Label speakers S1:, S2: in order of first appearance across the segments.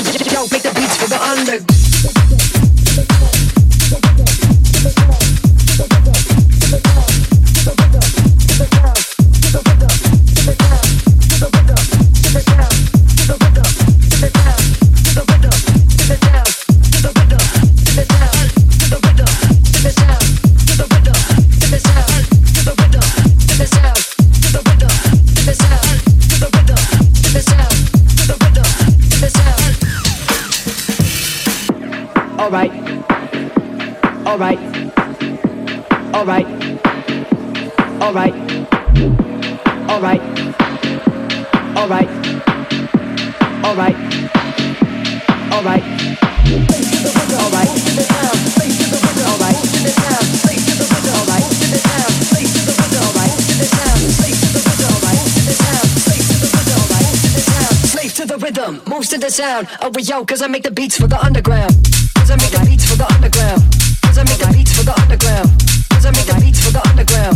S1: Yo, make the beats for the under. All right. All right. All right. All right. All right. All right. All right. All right. to the rhythm, moves to the sound. Oh, we yo, cause I make the beats for the underground. Cause I make the beats for the underground. 'Cause I make the beats for the underground. Cause I make the beats for the underground.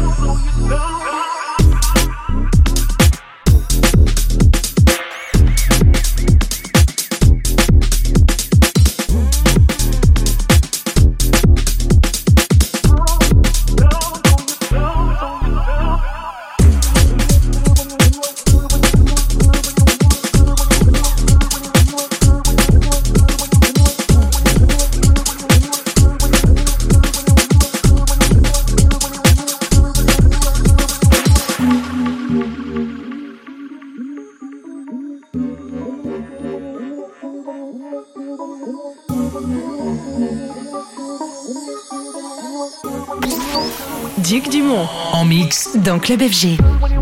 S2: know you
S3: know. Club FG.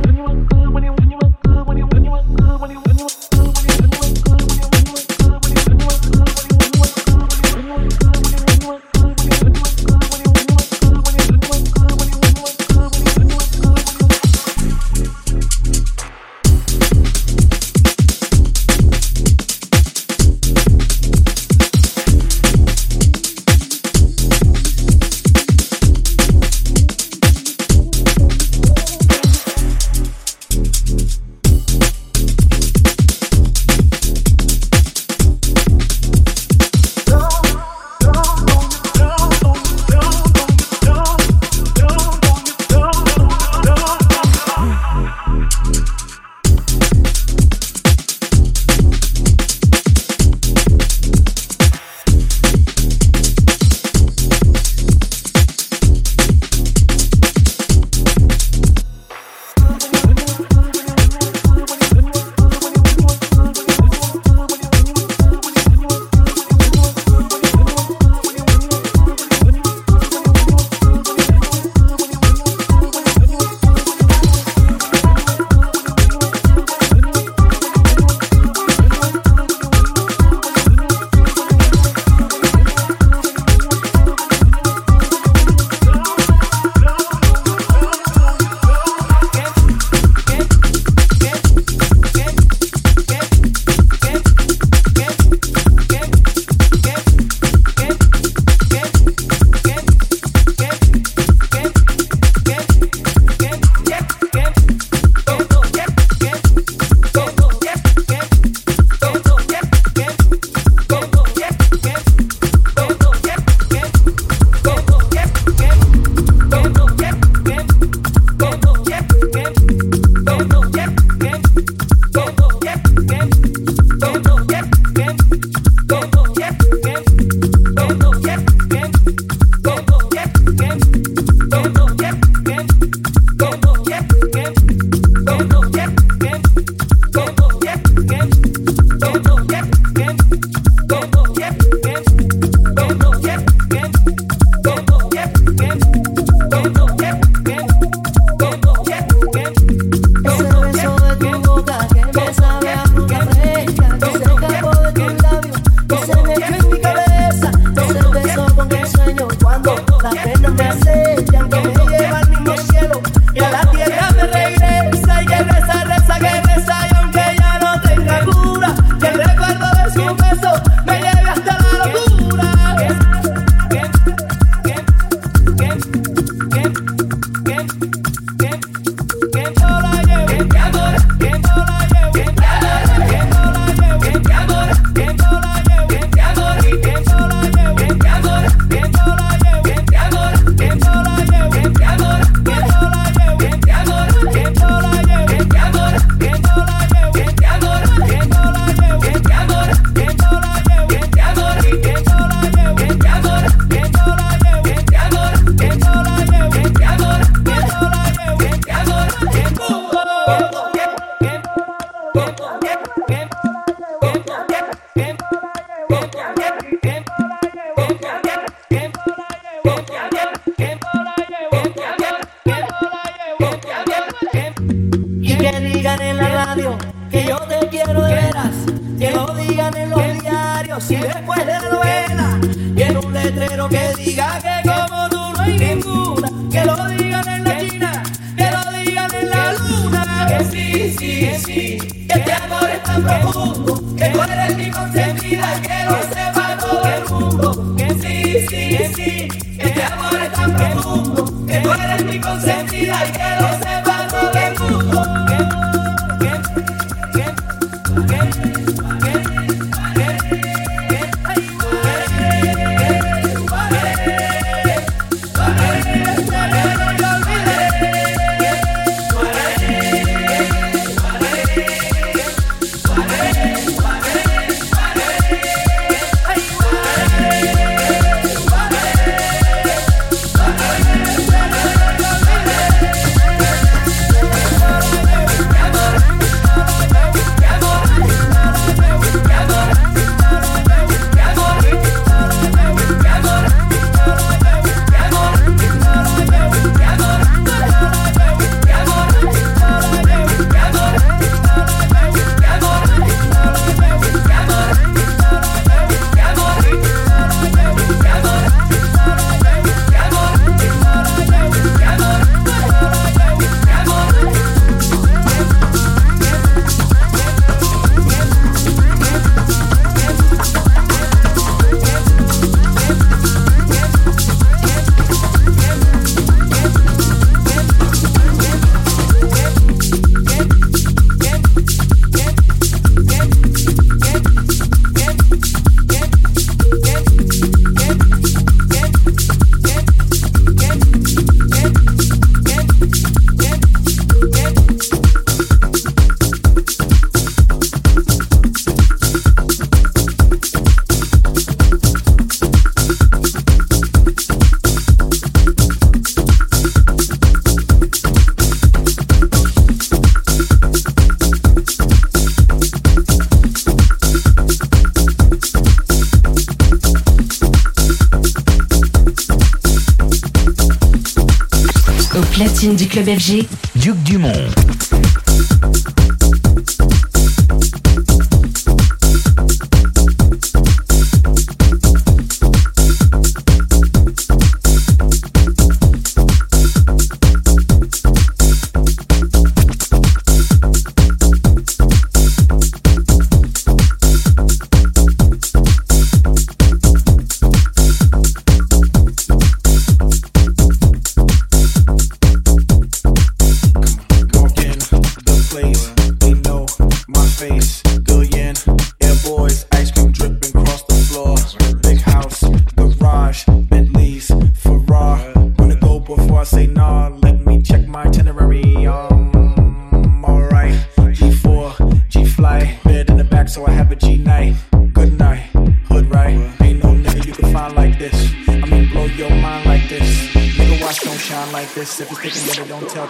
S4: G.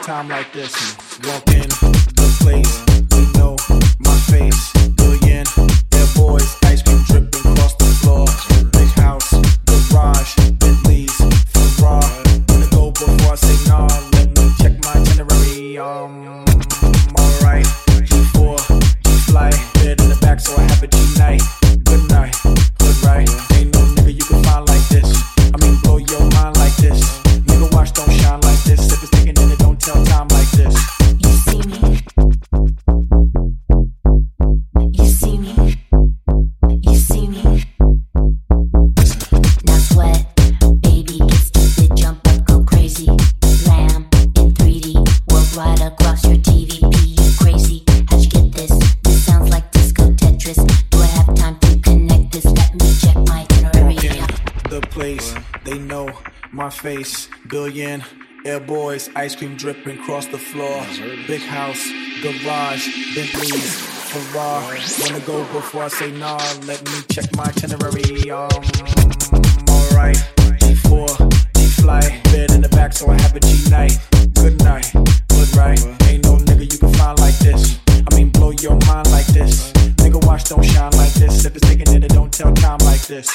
S4: time like this. cream dripping across the floor. Big house, garage, Bentley's, Ferrari. Wanna go before I say nah? Let me check my itinerary. Um, alright, D4, D. Bed in the back, so I have a G night. Good night, good right. Ain't no nigga you can find like this. I mean, blow your mind like this. Nigga, watch, don't shine like this. If it's taking it, don't tell time like this.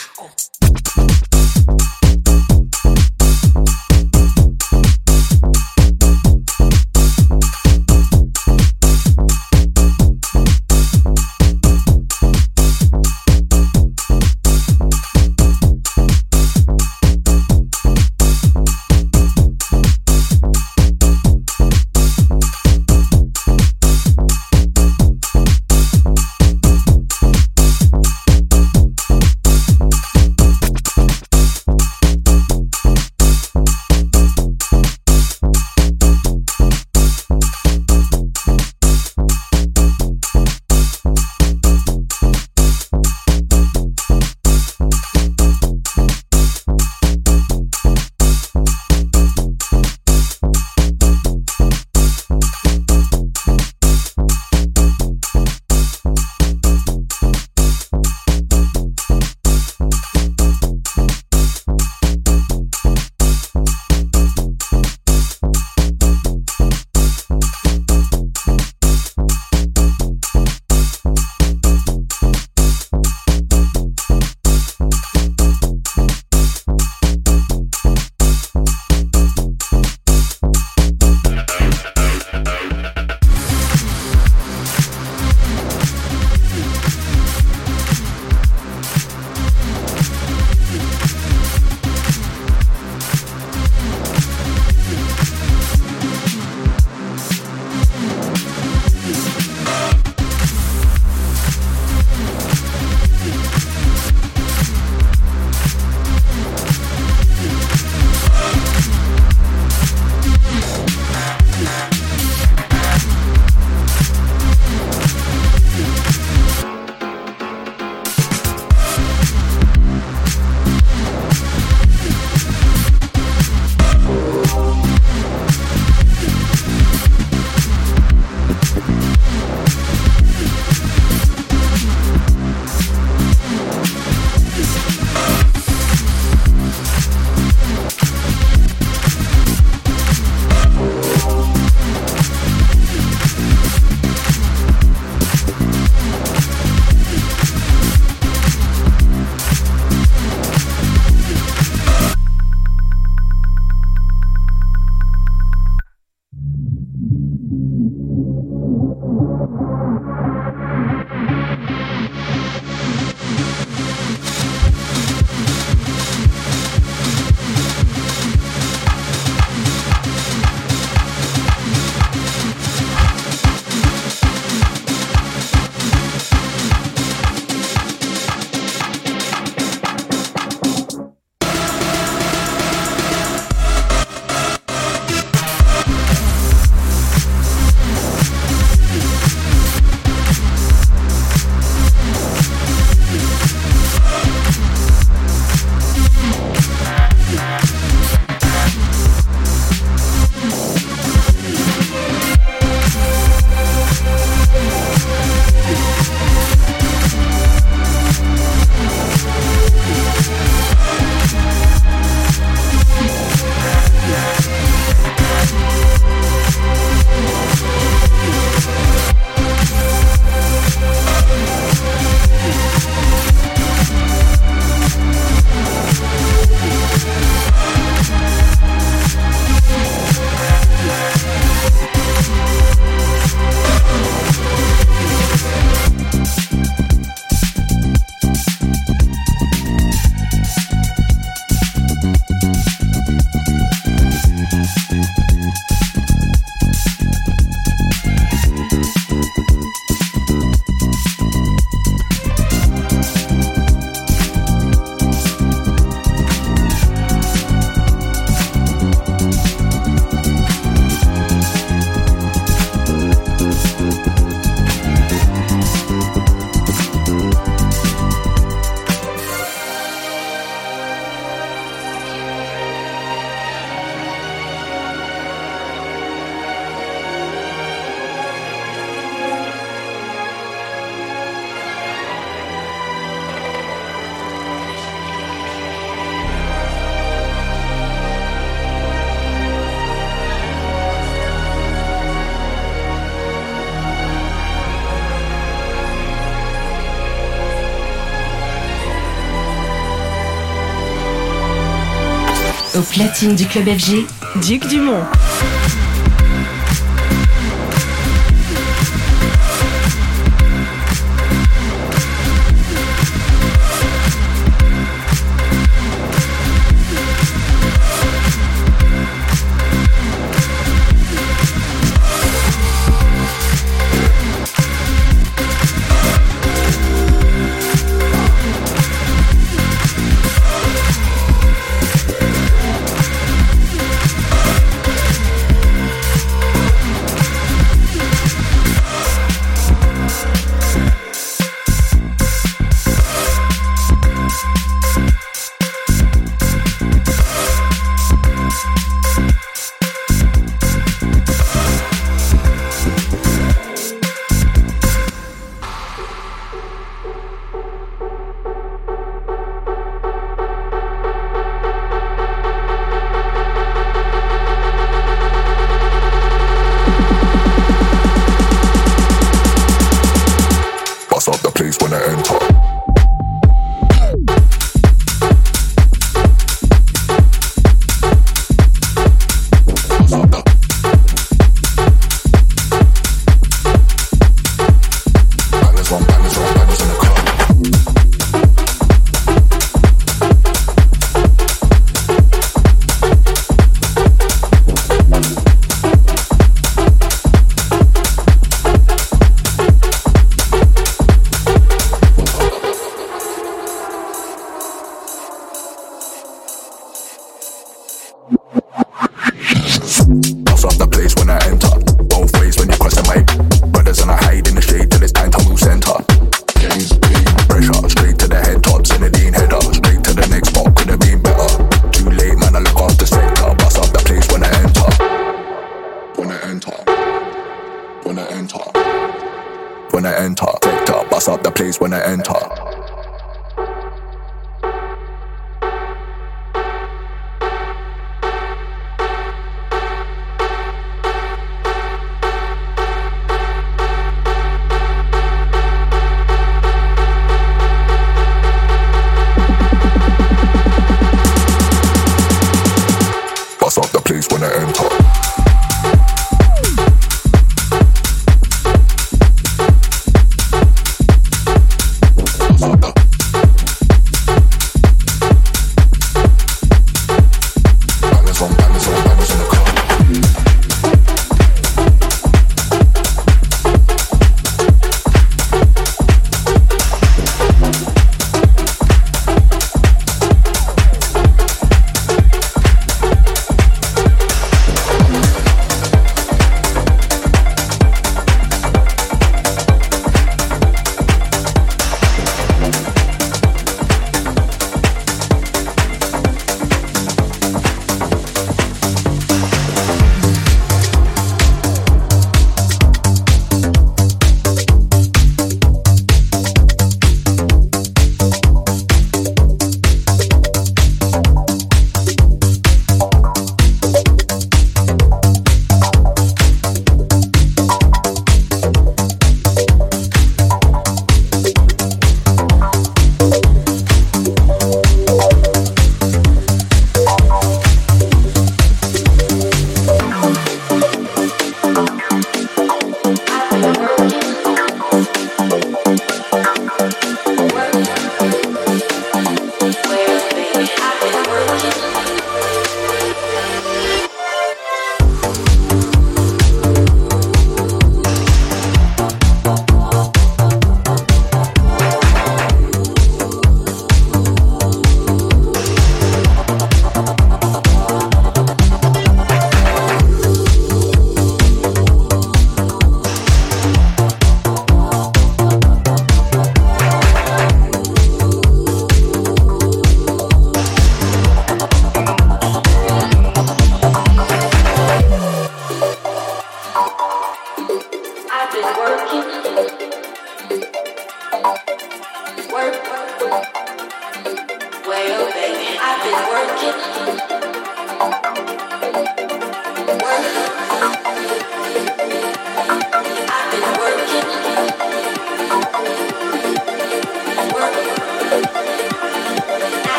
S5: Du club FG,
S6: Duc Dumont.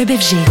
S7: Club
S3: FG.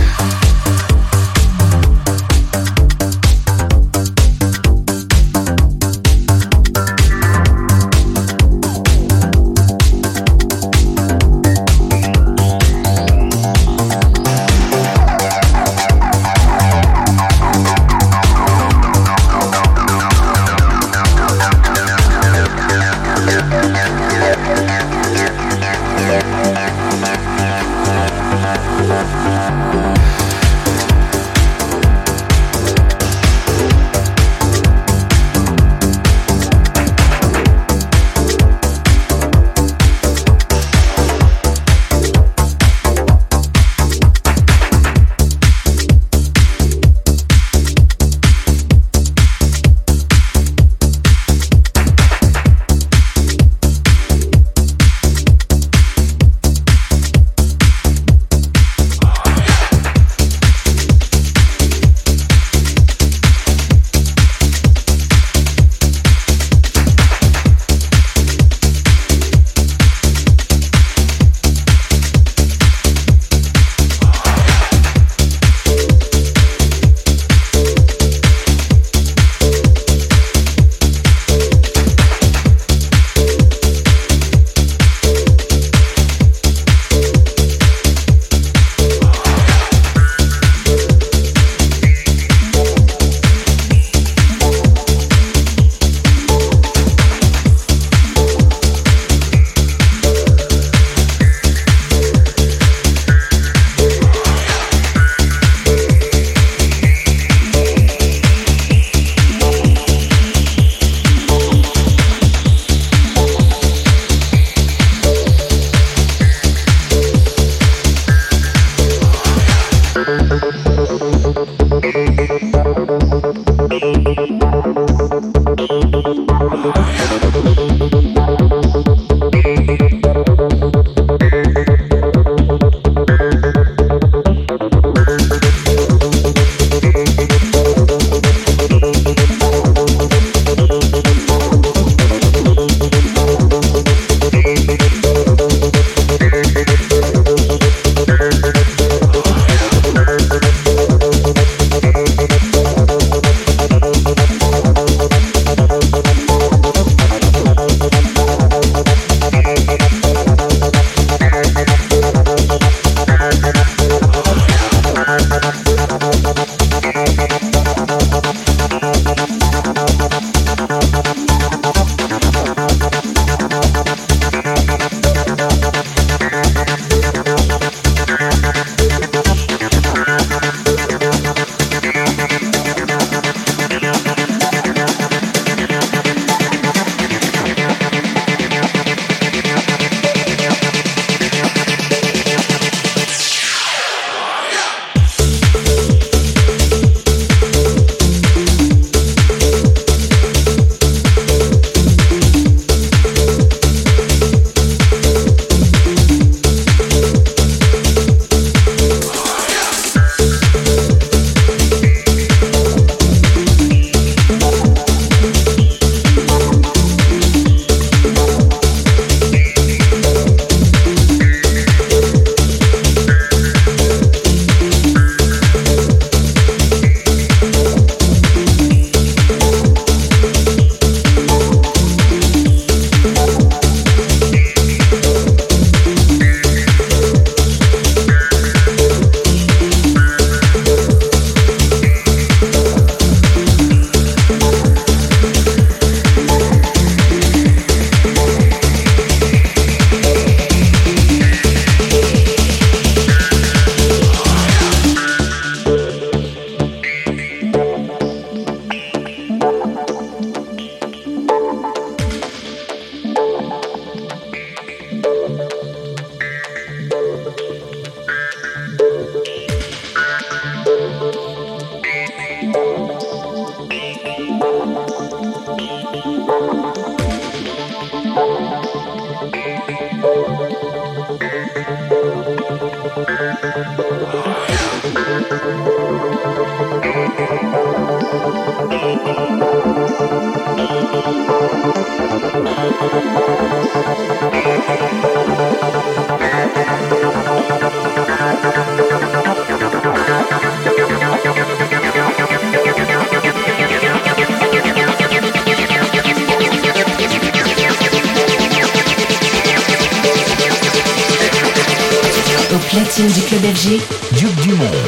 S8: Duke Dumont.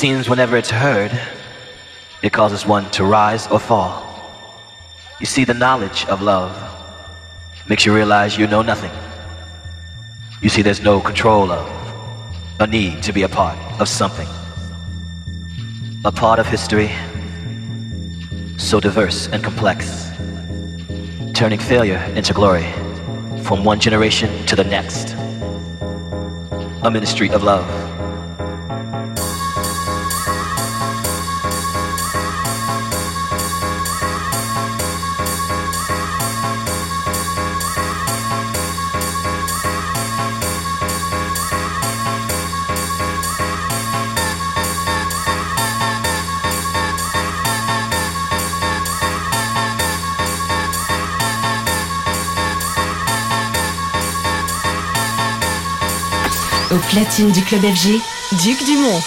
S9: Seems whenever it's heard, it causes one to rise or fall. You see, the knowledge of love makes you realize you know nothing. You see, there's no control of, a need to be a part of something. A part of history so diverse and complex, turning failure into glory from one generation to the next. A ministry of love.
S3: Platine du club FG,
S10: Duc Dumont.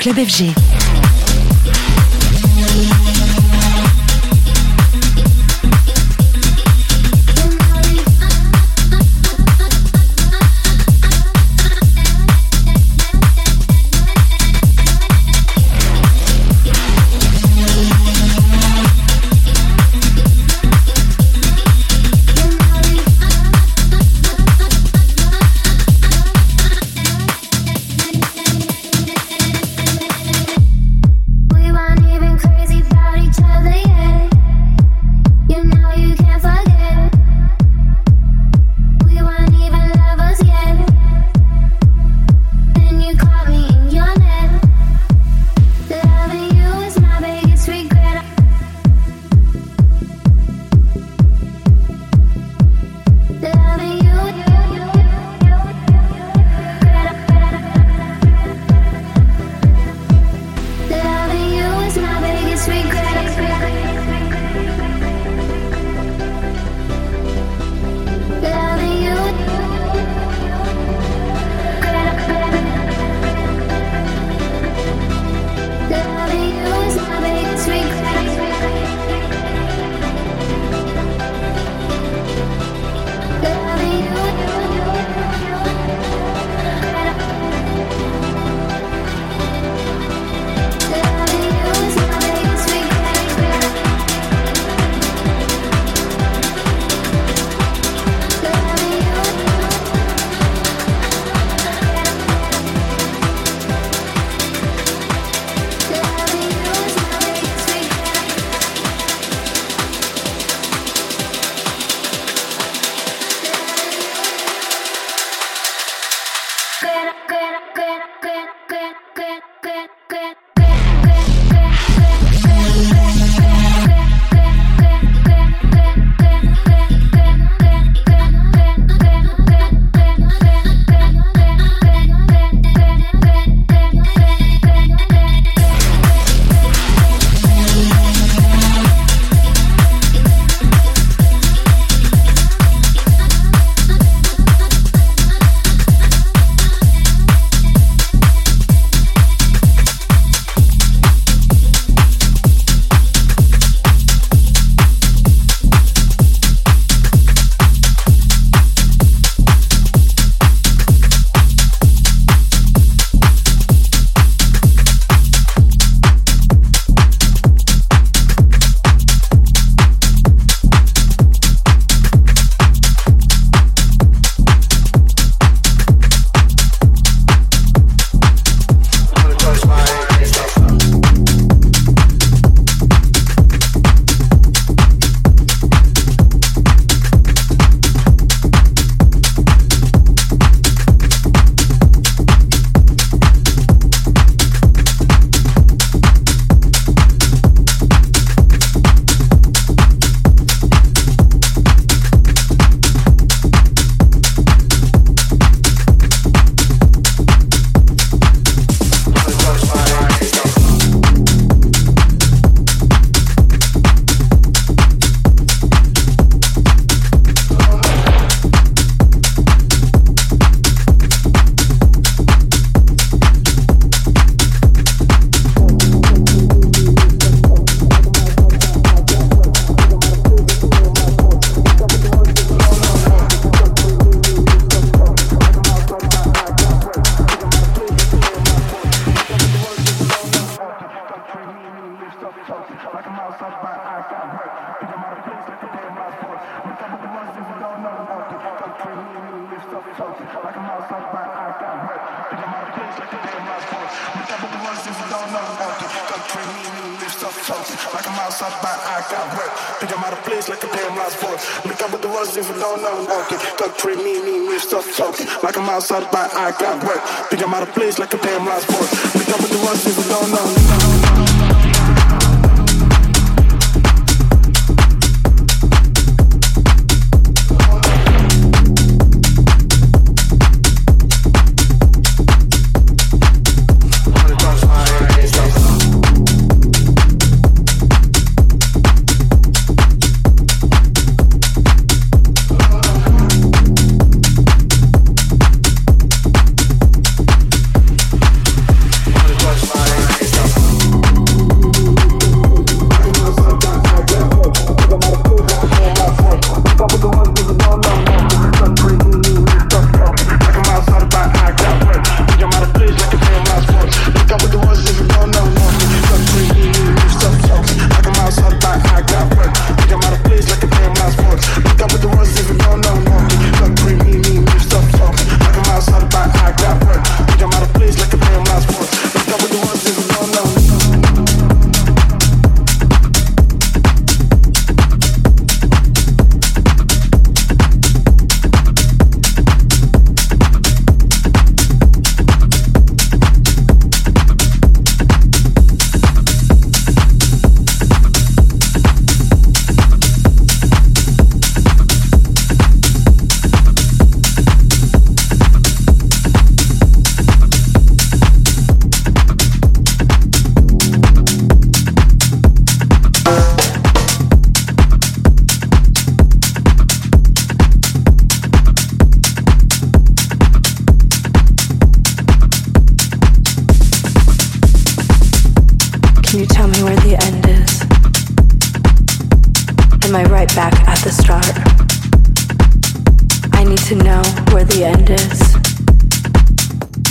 S5: Club FG.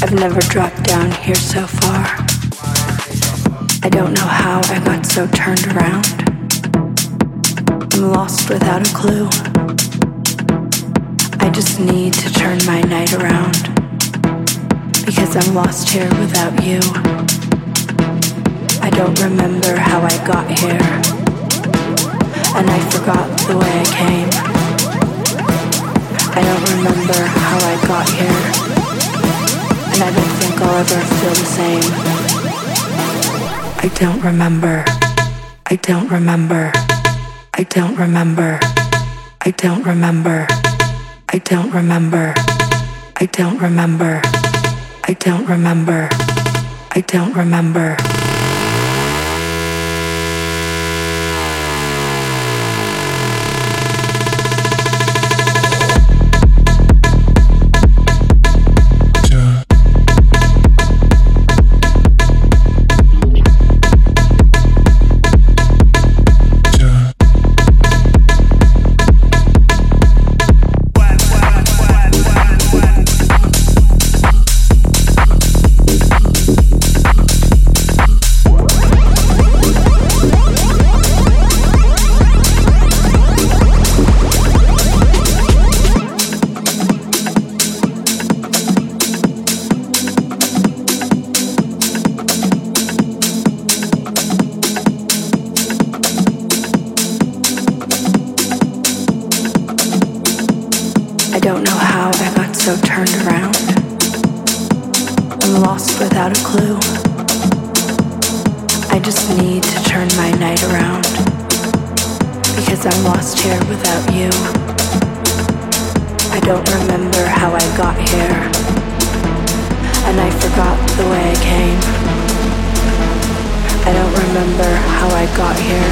S11: I've never dropped down here so far. I don't know how I got so turned around. I'm lost without a clue. I just need to turn my night around. Because I'm lost here without you. I don't remember how I got here. And I forgot the way I came. I don't remember how I got here. And I don't think I'll ever feel the same. I don't remember. I don't remember. I don't remember. I don't remember. I don't remember. I don't remember. I don't remember. I don't remember. Because I'm lost here without you. I don't remember how I got here. And I forgot the way I came. I don't remember how I got here.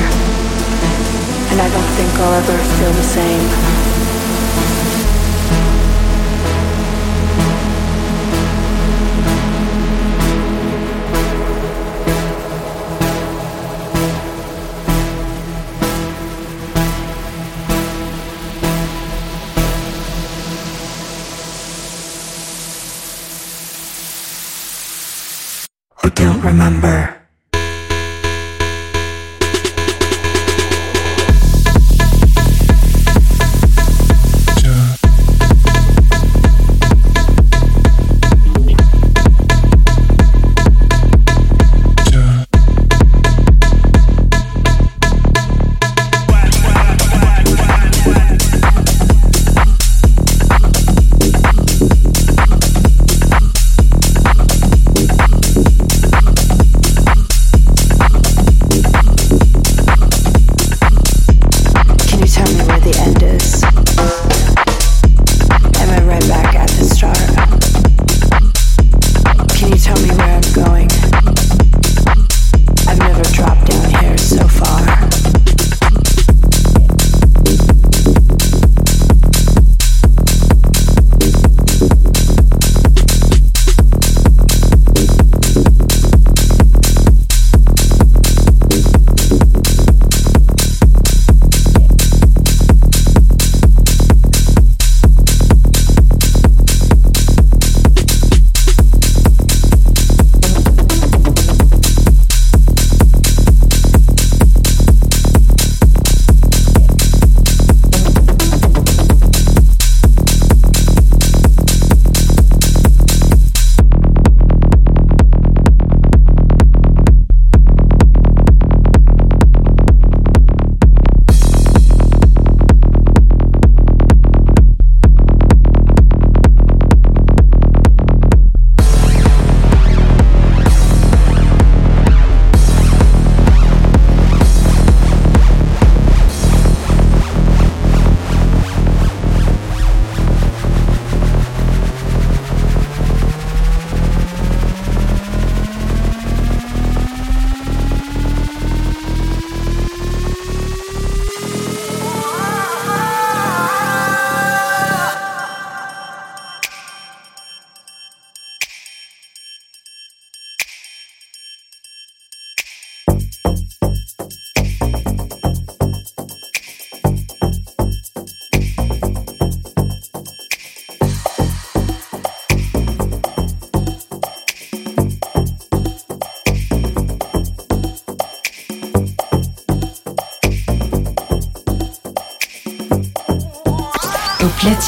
S11: And I don't think I'll ever feel the same. Remember.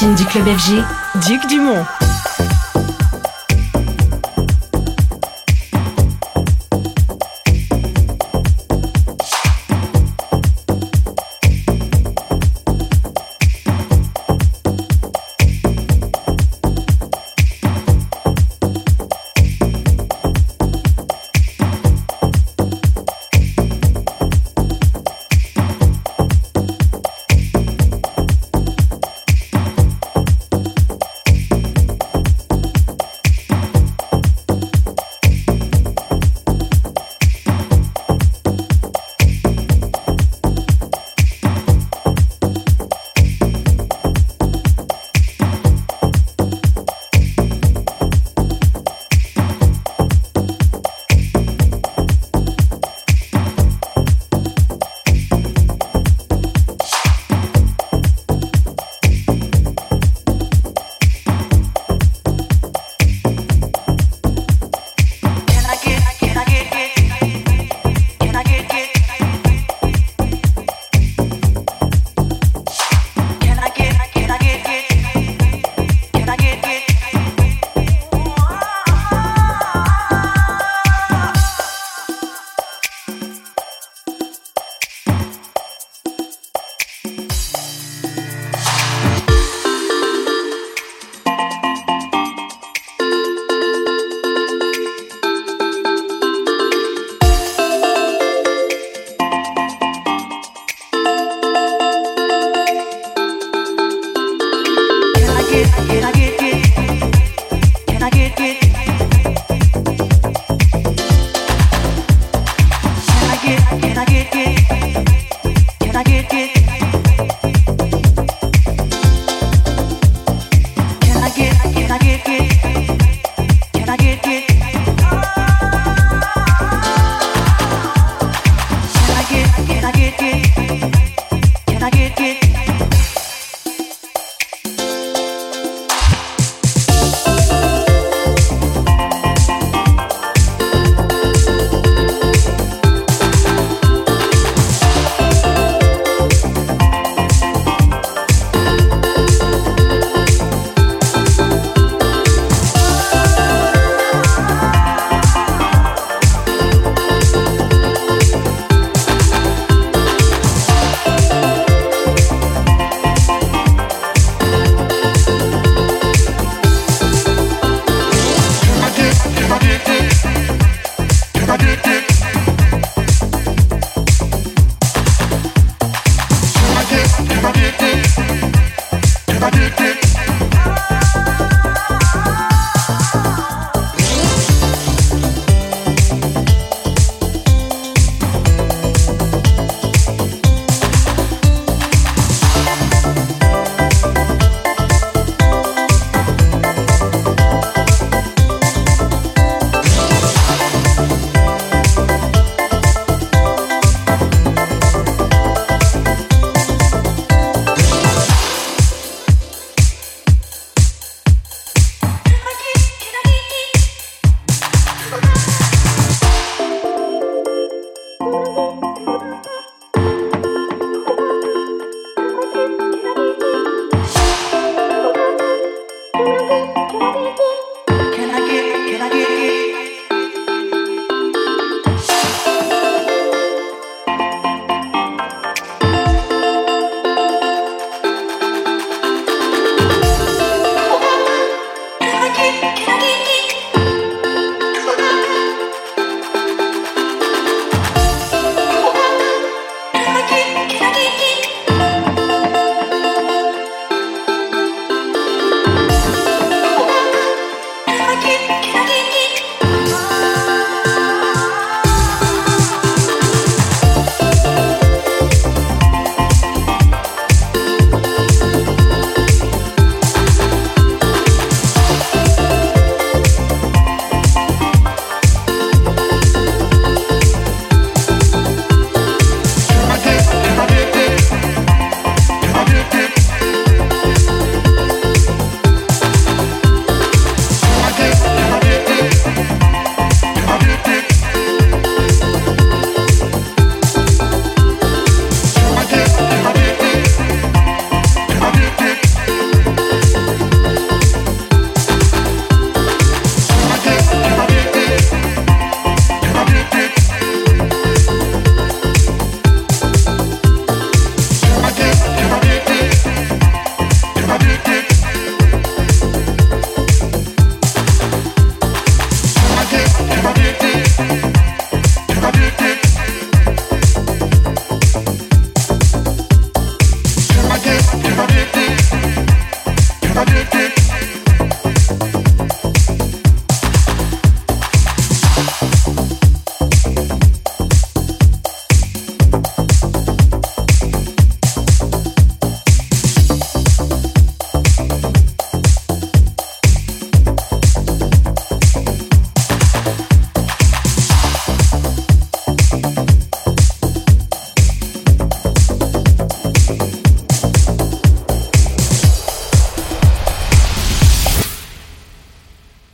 S3: Platine du club FG, Duc Dumont.